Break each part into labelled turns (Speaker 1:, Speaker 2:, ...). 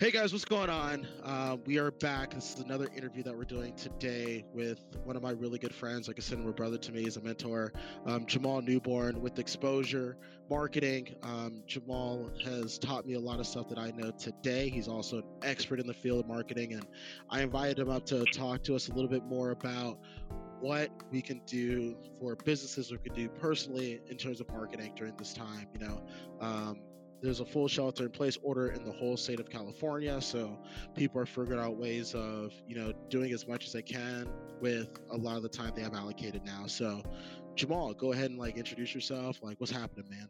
Speaker 1: Hey guys, what's going on? Uh, we are back. This is another interview that we're doing today with one of my really good friends. Like said, my brother to me, he's a mentor, um, Jamal Newborn with Exposyour Marketing. Um, Jamal has taught me a lot of stuff that I know today. He's also an expert in the field of marketing, and I invited him up to talk to us a little bit more about what we can do for businesses we can do personally in terms of marketing during this time. You know, um, there's a full shelter in place order in the whole state of California. So people are figuring out ways of, you know, doing as much as they can with a lot of the time they have allocated now. So Jamal, go ahead and like introduce yourself. Like what's happening, man?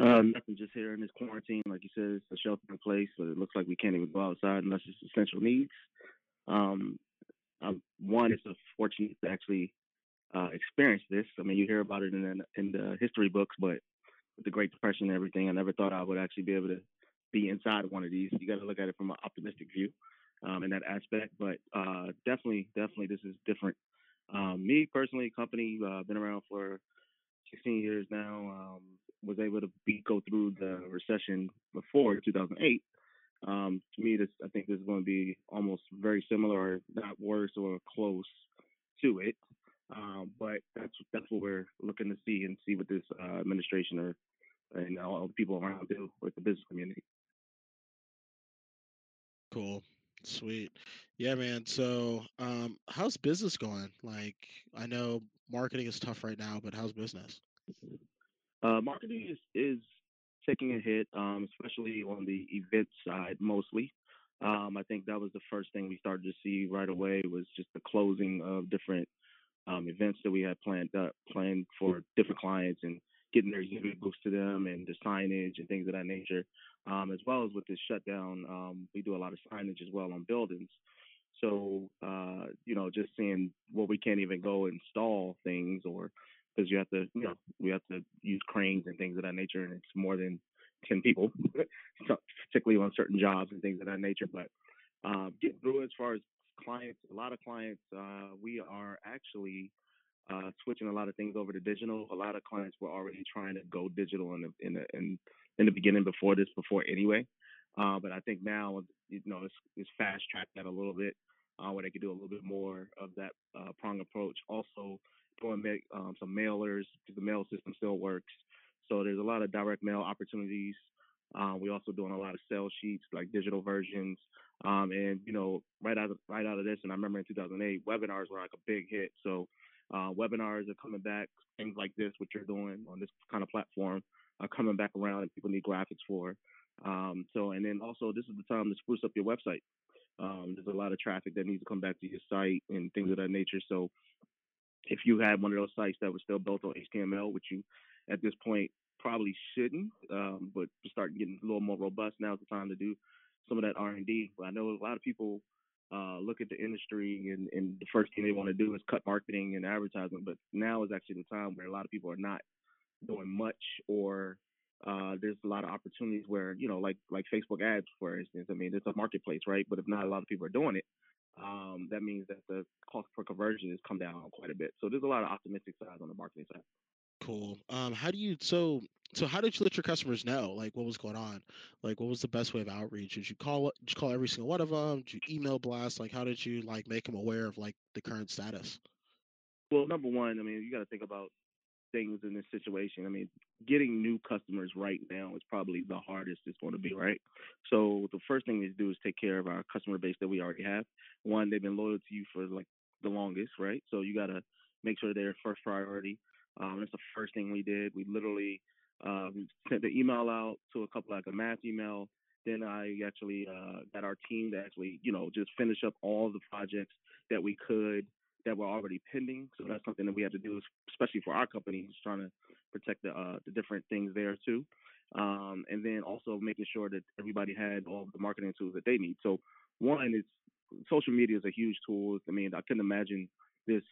Speaker 2: Um, nothing just here in this quarantine. Like you said, it's a shelter in place, but it looks like we can't even go outside unless it's essential needs. Um, one, it's a fortunate to actually uh, experience this. I mean, you hear about it in in the history books, but with the Great Depression and everything, I never thought I would actually be able to be inside one of these. You got to look at it from an optimistic view um, in that aspect. But uh, definitely, definitely, this is different. Um, me personally, company uh, been around for 16 years now. Um, was able to be go through the recession before 2008. Um, to me, this I think this is going to be almost very similar, or not worse or close to it. Um, but that's that's what we're looking to see and see what this uh, administration or and all the people around do with the business community.
Speaker 1: Cool. Sweet. Yeah, man. So, um, how's business going? Like, I know marketing is tough right now, but how's business?
Speaker 2: Uh, marketing is, is taking a hit, um, especially on the event side mostly. Um, I think that was the first thing we started to see right away was just the closing of different um, events that we had planned up, planned for different clients and getting their exhibit books to them and the signage and things of that nature. Um, as well as with this shutdown, um, we do a lot of signage as well on buildings. So, uh, you know, just seeing where we can't even go install things or because you have to, you know, we have to use cranes and things of that nature, and it's more than 10 people, particularly on certain jobs and things of that nature. But uh, getting through as far as clients, a lot of clients, uh, we are actually uh, switching a lot of things over to digital. A lot of clients were already trying to go digital in the in the in, in the beginning before this, before anyway. Uh, but I think now, you know, it's, it's fast tracked that a little bit, uh, where they could do a little bit more of that uh, prong approach. Also, doing um, some mailers because the mail system still works. So there's a lot of direct mail opportunities. Uh, we're also doing a lot of sales sheets, like digital versions. Um, and you know, right out of right out of this, and I remember in 2008, webinars were like a big hit. So uh, webinars are coming back. Things like this, what you're doing on this kind of platform, are coming back around, and people need graphics for. Um, so, and then also, this is the time to spruce up your website. Um, there's a lot of traffic that needs to come back to your site and things of that nature. So, if you had one of those sites that was still built on HTML, which you at this point probably shouldn't, um, but start getting a little more robust, now's the time to do some of that R and D. But I know a lot of people uh, look at the industry and, and the first thing they want to do is cut marketing and advertisement. But now is actually the time where a lot of people are not doing much or uh, there's a lot of opportunities where, you know, like like Facebook ads, for instance. I mean, it's a marketplace, right? But if not a lot of people are doing it, um, that means that the cost per conversion has come down quite a bit. So there's a lot of optimistic side on the marketing side.
Speaker 1: Cool. Um, how do you so so how did you let your customers know like what was going on? Like what was the best way of outreach? Did you call did you call every single one of them? Did you email blast? Like how did you like make them aware of like the current status?
Speaker 2: Well, number one, I mean, you got to think about things in this situation. I mean, getting new customers right now is probably the hardest it's going to be, right? So the first thing we do is take care of our customer base that we already have. One, they've been loyal to you for like the longest, right? So you got to make sure they're first priority. Um, that's the first thing we did. We literally um, sent the email out to a couple like a mass email. Then I actually uh, got our team to actually, you know, just finish up all the projects that we could that were already pending. So that's something that we had to do, especially for our company, is trying to protect the uh, the different things there too. Um, and then also making sure that everybody had all the marketing tools that they need. So one is social media is a huge tool. I mean, I couldn't imagine this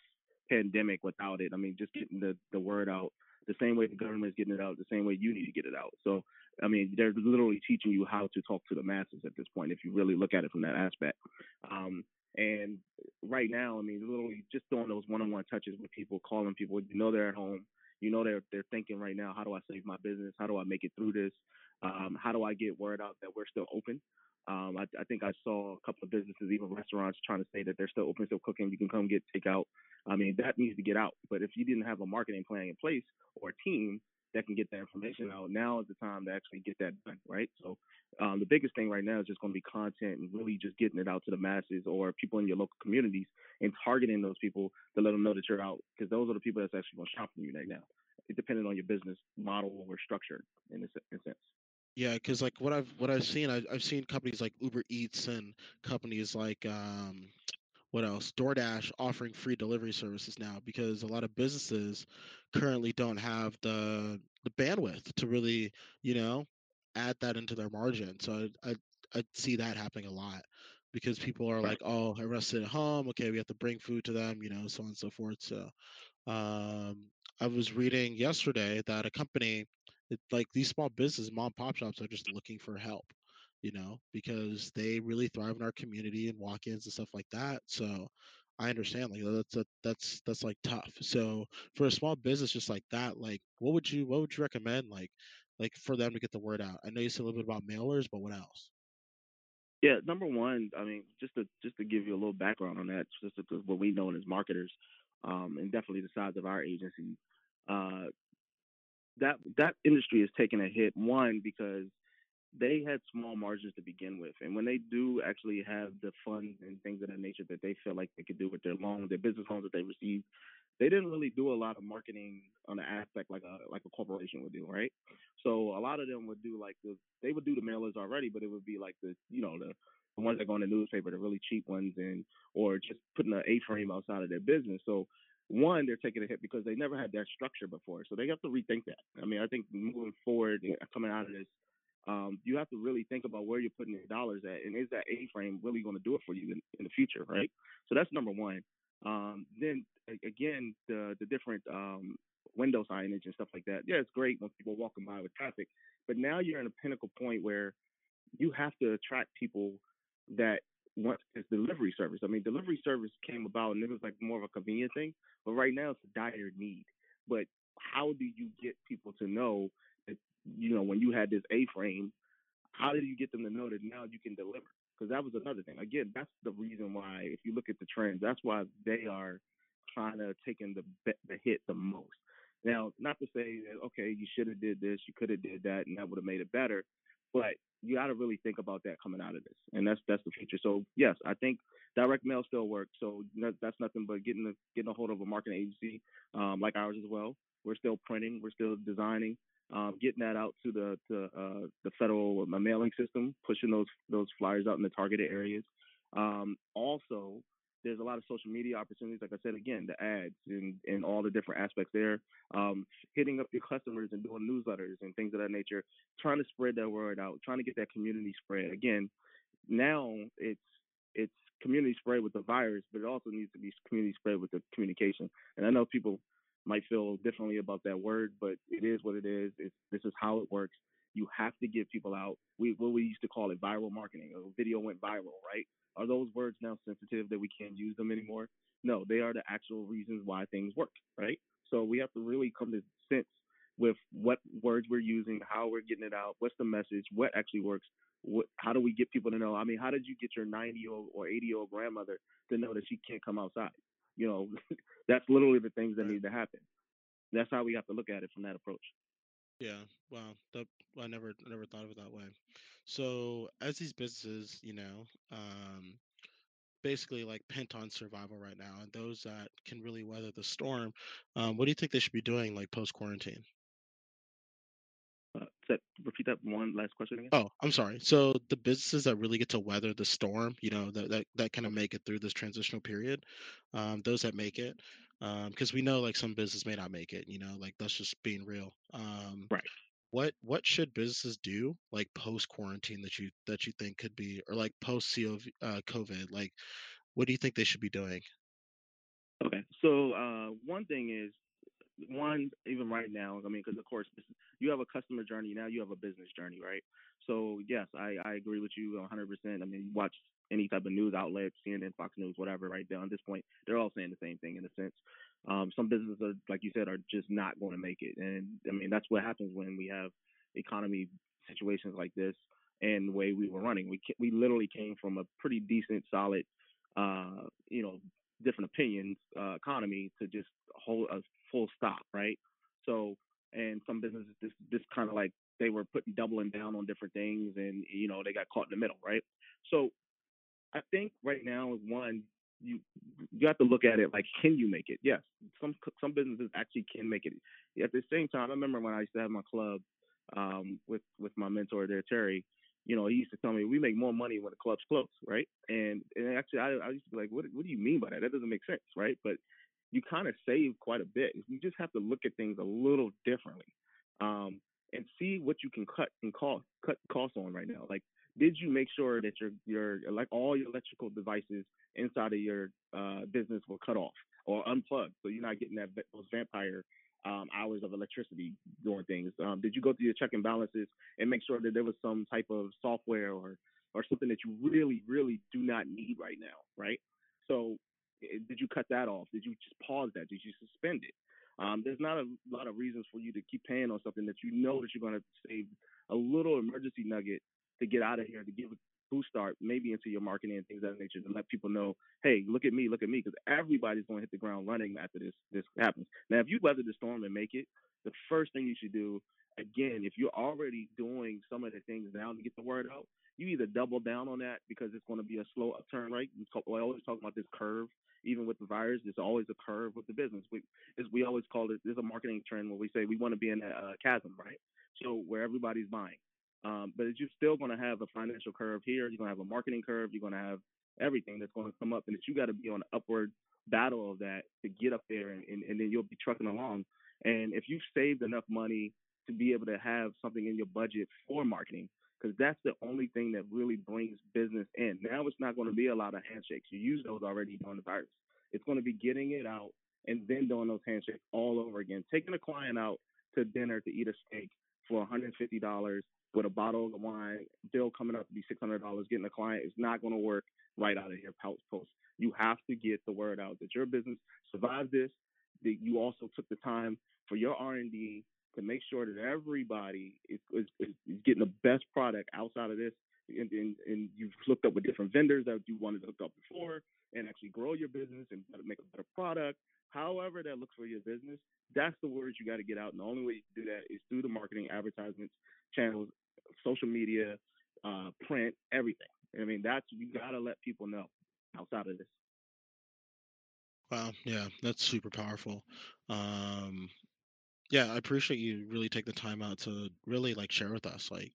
Speaker 2: pandemic without it. I mean, just getting the, the word out the same way the government is getting it out, the same way you need to get it out. So, I mean, they're literally teaching you how to talk to the masses at this point, if you really look at it from that aspect. Um, and right now, I mean, literally just doing those one-on-one touches with people, calling people, you know they're at home, You know they're they're thinking right now, how do I save my business? How do I make it through this? Um, how do I get word out that we're still open? Um, I, I, think I saw a couple of businesses, even restaurants, trying to say that they're still open, still cooking. You can come get takeout. I mean, that needs to get out. But if you didn't have a marketing plan in place or a team that can get that information out, now is the time to actually get that done, right? So um, the biggest thing right now is just going to be content and really just getting it out to the masses or people in your local communities and targeting those people to let them know that you're out because those are the people that's actually going to shop from you right now, It depending on your business model or structure in a, in a sense.
Speaker 1: Yeah, because like what I've what I've seen, I've, I've seen companies like Uber Eats and companies like um, what else? DoorDash offering free delivery services now because a lot of businesses currently don't have the the bandwidth to really, you know, add that into their margin. So I I, I see that happening a lot because people are like, oh, I rested at home. Okay, we have to bring food to them, you know, so on and so forth. So um, I was reading yesterday that a company it, like these small businesses, mom pop shops are just looking for help, you know, because they really thrive in our community and walk-ins and stuff like that. So I understand like that's a, that's that's like tough. So for a small business just like that, like what would you what would you recommend like like for them to get the word out? I know you said a little bit about mailers, but what else?
Speaker 2: Yeah, number one, I mean, just to just to give you a little background on that, just because what we know as marketers, um, and definitely the size of our agency, uh, that that industry is taking a hit. One because they had small margins to begin with, and when they do actually have the funds and things of that nature that they feel like they could do with their loans, their business loans that they received, they didn't really do a lot of marketing on the aspect like a like a corporation would do, right? So a lot of them would do like the they would do the mailers already, but it would be like the you know the the ones that go in the newspaper, the really cheap ones, and or just putting an A-frame outside of their business. So one, they're taking a hit because they never had that structure before. So they have to rethink that. I mean, I think moving forward, coming out of this, um, you have to really think about where you're putting your dollars at, and is that A-frame really going to do it for you in, in, the future, right? So that's number one. Um, then again, the the different um, window signage and stuff like that. Yeah, it's great when people walking by with traffic, but now you're in a pinnacle point where you have to attract people that want this delivery service. I mean, delivery service came about and it was like more of a convenient thing, but right now it's a dire need. But how do you get people to know that you know when you had this A-frame? How did you get them to know that now you can deliver? Because that was another thing. Again, that's the reason why if you look at the trends, that's why they are kind of taking the the hit the most. Now, not to say that okay, you should have did this, you could have did that, and that would have made it better, but you got to really think about that coming out of this, and that's that's the future. So yes, I think direct mail still works. So that's nothing but getting getting a hold of a marketing agency um, like ours as well. We're still printing, we're still designing, um, getting that out to the to uh, the federal uh, mailing system, pushing those those flyers out in the targeted areas. Um, also, there's a lot of social media opportunities. Like I said again, the ads and and all the different aspects there. Um, hitting up your customers and doing newsletters and things of that nature. Trying to spread that word out. Trying to get that community spread. Again, now it's it's community spread with the virus, but it also needs to be community spread with the communication. And I know people might feel differently about that word, but it is what it is. It's, this is how it works. You have to get people out. We what we used to call it viral marketing. A video went viral, right? Are those words now sensitive that we can't use them anymore? No, they are the actual reasons why things work, right? So we have to really come to sense with what words we're using, how we're getting it out, what's the message, what actually works, what, how do we get people to know? I mean, how did you get your 90 year old or 80 year old grandmother to know that she can't come outside? You know, that's literally the things that need to happen. That's how we have to look at it from that approach.
Speaker 1: Yeah, wow. That I never I never thought of it that way. So as these businesses, you know, um, basically like pent on survival right now, and those that can really weather the storm, um, what do you think they should be doing like post quarantine?
Speaker 2: Uh, that, repeat that one last question again.
Speaker 1: Oh, I'm sorry. So the businesses that really get to weather the storm, you know, that that, that kind of make it through this transitional period, um, those that make it, because we know like some business may not make it, you know, like that's just being real. Um,
Speaker 2: Right.
Speaker 1: what what should businesses do like post quarantine that you that you think could be or like post CO uh, COVID? Like, what do you think they should be doing?
Speaker 2: Okay. So uh, one thing is one even right now. I mean, because of course this, you have a customer journey now, you have a business journey, right? So yes, I, I agree with you 100. percent I mean, you watch any type of news outlet, CNN, Fox News, whatever, right? Now at this point, they're all saying the same thing in a sense. Um, some businesses, are, like you said, are just not going to make it, and I mean that's what happens when we have economy situations like this and the way we were running. We we literally came from a pretty decent, solid, uh, you know, different opinions uh, economy to just hold a full stop, right? So, and some businesses just kind of like they were putting doubling down on different things, and you know they got caught in the middle, right? So, I think right now is one you you have to look at it like can you make it? Yes, some some businesses actually can make it. At the same time, I remember when I used to have my club um, with with my mentor there, Terry you know, he used to tell me we make more money when the club's closed, right? And and actually, I, I used to be like, what what do you mean by that? That doesn't make sense, right? But you kind of save quite a bit. You just have to look at things a little differently, um, and see what you can cut and cost cut costs on right now. Like, did you make sure that your your like all your electrical devices inside of your uh, business were cut off or unplugged, so you're not getting that those vampire um, hours of electricity doing things? Um, did you go through your check and balances and make sure that there was some type of software or or something that you really, really do not need right now, right? So, did you cut that off? Did you just pause that? Did you suspend it? Um, there's not a lot of reasons for you to keep paying on something that you know that you're going to save a little emergency nugget to get out of here to give a boost start maybe into your marketing and things of that nature to let people know, hey, look at me, look at me, because everybody's going to hit the ground running after this this happens. Now, if you weather the storm and make it, the first thing you should do, again, if you're already doing some of the things now to get the word out, you either double down on that because it's going to be a slow upturn, right? We, talk, we always talk about this curve. Even with the virus, there's always a curve with the business. We, we always call it, there's a marketing trend where we say we want to be in a, a chasm, right? So where everybody's buying. Um, but you're still going to have a financial curve here. You're going to have a marketing curve. You're going to have everything that's going to come up, and that you got to be on the upward battle of that to get up there, and, and, and then you'll be trucking along. And if you've saved enough money to be able to have something in your budget for marketing, because that's the only thing that really brings business in. Now it's not going to be a lot of handshakes. You use those already during the virus. It's going to be getting it out and then doing those handshakes all over again. Taking a client out to dinner to eat a steak for $150 with a bottle of wine, bill coming up to be six hundred dollars, getting a client is not going to work right out of here post. You have to get the word out that your business survived this. That you also took the time for your R and D to make sure that everybody is, is, is, getting the best product outside of this. And, and, and, you've looked up with different vendors that you wanted to hook up before and actually grow your business and make a better product. However, that looks for your business, that's the words you got to get out. And the only way you can do that is through the marketing advertisements channels social media, uh, print, everything. I mean, that's you gotta let people know outside of this.
Speaker 1: Wow, yeah, that's super powerful. Um, yeah, I appreciate you really take the time out to really like share with us, like,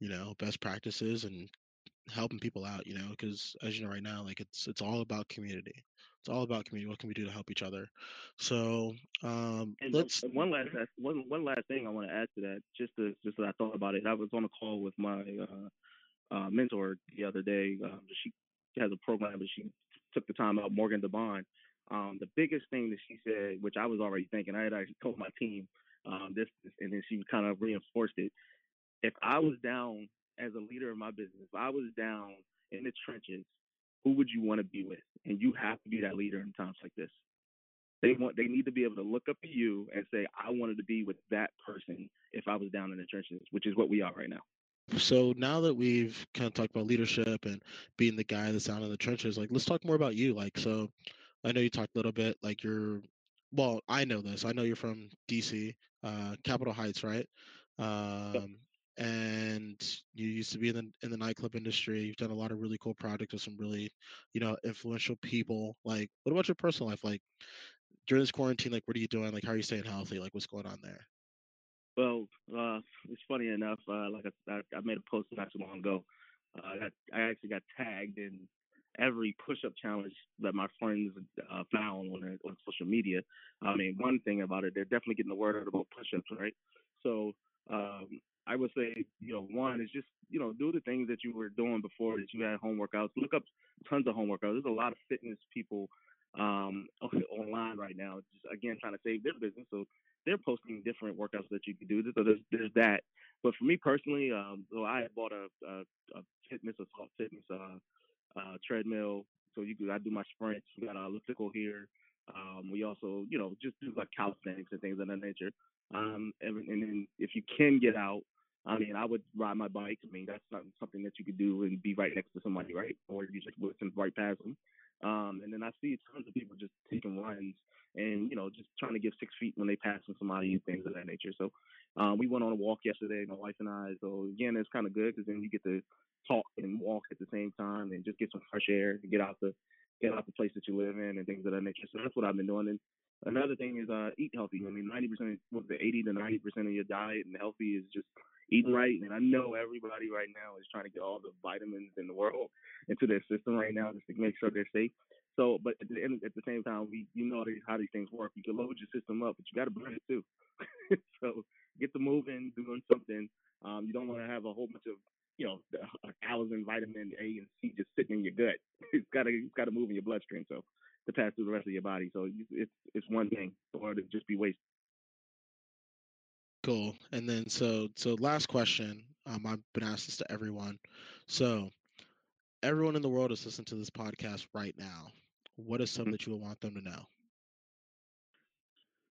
Speaker 1: you know, best practices and helping people out, you know, because as you know right now, like it's it's all about community. It's all about community. What can we do to help each other? So um,
Speaker 2: and
Speaker 1: let's.
Speaker 2: One last one one last thing I want to add to that, just to, just that I thought about it. I was on a call with my uh, uh, mentor the other day. Um, she has a program, but she took the time out. Morgan Devon. Um, the biggest thing that she said, which I was already thinking, I had actually told my team um, this, and then she kind of reinforced it. If I was down as a leader of my business, if I was down in the trenches who would you want to be with? And you have to be that leader in times like this. They want they need to be able to look up at you and say, I wanted to be with that person if I was down in the trenches, which is what we are right now.
Speaker 1: So now that we've kind of talked about leadership and being the guy that's down in the trenches, like let's talk more about you. Like so I know you talked a little bit like you're well, I know this. I know you're from DC, uh, Capitol Heights, right? Um, yep and you used to be in the in the nightclub industry. You've done a lot of really cool projects with some really, you know, influential people. Like, what about your personal life? Like during this quarantine, like what are you doing? Like how are you staying healthy? Like what's going on there?
Speaker 2: Well, uh, it's funny enough. Uh, like I, I, made a post not too long ago. Uh, I, got, I actually got tagged in every push-up challenge that my friends uh, found on on social media. I mean, one thing about it, they're definitely getting the word out about push-ups, right? So um, I would say, you know, one is just, you know, do the things that you were doing before that you had home workouts. Look up tons of home workouts. There's a lot of fitness people um, online right now, just again trying to save their business. So they're posting different workouts that you can do. So there's there's that. But for me personally, um, so I bought a, a, a fitness, a soft fitness uh, uh, treadmill. So you could I do my sprints. We got an elliptical here. Um, we also, you know, just do like calisthenics and things of that nature. Um, and, and then if you can get out, I mean, I would ride my bike. I mean, that's not something that you could do and be right next to somebody, right? Or you just listen right past them. Um, and then I see tons of people just taking runs and you know just trying to give six feet when they pass somebody and things of that nature. So um, we went on a walk yesterday, my wife and I. So again, it's kind of good because then you get to talk and walk at the same time and just get some fresh air, and get out the get out the place that you live in and things of that nature. So that's what I've been doing. And another thing is uh, eat healthy. I mean, 90%, what's the 80 to 90% of your diet and healthy is just eating right. And I know everybody right now is trying to get all the vitamins in the world into their system right now just to make sure they're safe. So, but at the end, at the same time, we you know how these things work. You can load your system up, but you got to burn it too. so, get the moving, doing something. Um, you don't want to have a whole bunch of you know a thousand vitamin A and C just sitting in your gut. It's got to it's got to move in your bloodstream. So to pass through the rest of your body. So it's it's one thing, or to just be wasted.
Speaker 1: Cool. And then so so last question. Um, I've been asked this to everyone. So everyone in the world is listening to this podcast right now. What is something mm-hmm. that you would want them to know?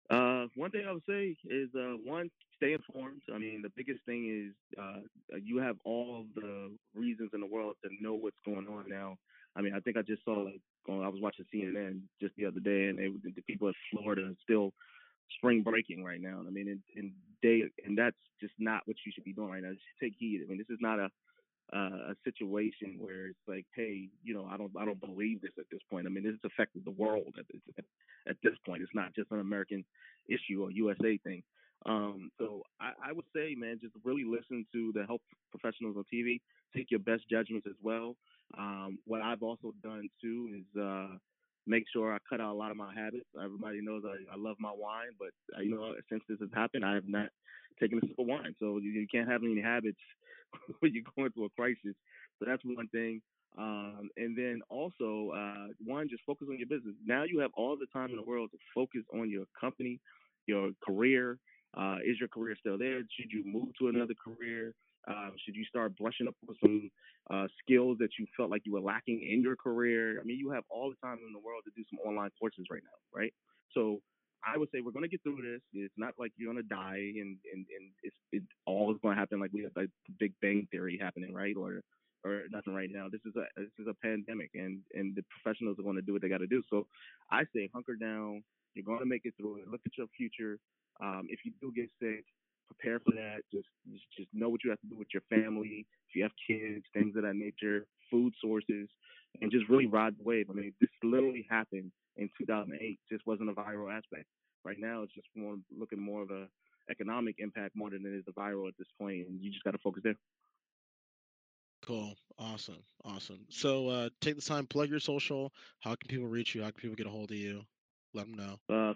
Speaker 2: Uh, one thing I would say is uh, one, stay informed. I mean, the biggest thing is uh, you have all the reasons in the world to know what's going on now. I mean, I think I just saw like I was watching CNN just the other day, and they, the people in Florida still spring breaking right now. I mean, and, and they and that's just not what you should be doing right now. Just take heed. I mean, this is not a uh, a situation where it's like, hey, you know, I don't, I don't believe this at this point. I mean, this has affected the world at this, at this point. It's not just an American issue or USA thing. Um, so I, I would say, man, just really listen to the health professionals on TV. Take your best judgments as well. Um, what I've also done too is uh, make sure I cut out a lot of my habits. Everybody knows I, I love my wine, but uh, you know, since this has happened, I have not taken a sip of wine. So you, you can't have any habits when you're going through a crisis. So that's one thing. Um, and then also, uh, one, just focus on your business. Now you have all the time in the world to focus on your company, your career. Uh, is your career still there? Should you move to another career? Uh, should you start brushing up on some uh, skills that you felt like you were lacking in your career? I mean, you have all the time in the world to do some online courses right now, right? So I would say we're going to get through this. It's not like you're going to die and, and, and it's it all is going to happen like we have the Big Bang Theory happening, right? Or or nothing right now. This is a this is a pandemic, and and the professionals are going to do what they got to do. So I say hunker down. You're going to make it through it. Look at your future. Um, if you do get sick, prepare for that. Just, just know what you have to do with your family. If you have kids, things of that nature, food sources, and just really ride the wave. I mean, this literally happened in 2008. Just wasn't a viral aspect. Right now, it's just more looking more of a economic impact more than it is a viral at this point, and you just got to focus there.
Speaker 1: Cool. Awesome. Awesome. So uh, take the time, plug your social. How can people reach you? How can people get a hold of you? Let them know.
Speaker 2: Uh,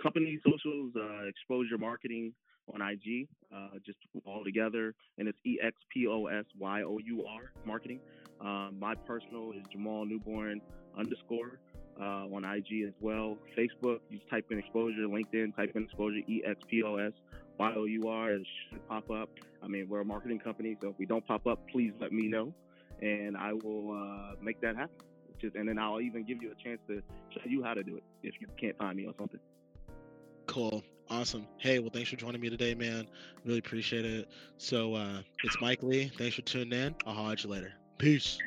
Speaker 2: company socials, uh, Exposyour marketing on IG, uh, just all together, and it's E X P O S Y O U R marketing. Uh, my personal is Jamal Newborn underscore uh, on IG as well. Facebook, you type in Exposyour. LinkedIn, type in Exposyour. E X P O S Y O U R. It should pop up. I mean, we're a marketing company, so if we don't pop up, please let me know, and I will uh, make that happen. Just, and then I'll even give you a chance to show you how to do it if you can't find me or something.
Speaker 1: Cool. Awesome. Hey, well, thanks for joining me today, man. Really appreciate it. So, uh, it's Mike Lee. Thanks for tuning in. I'll you later. Peace.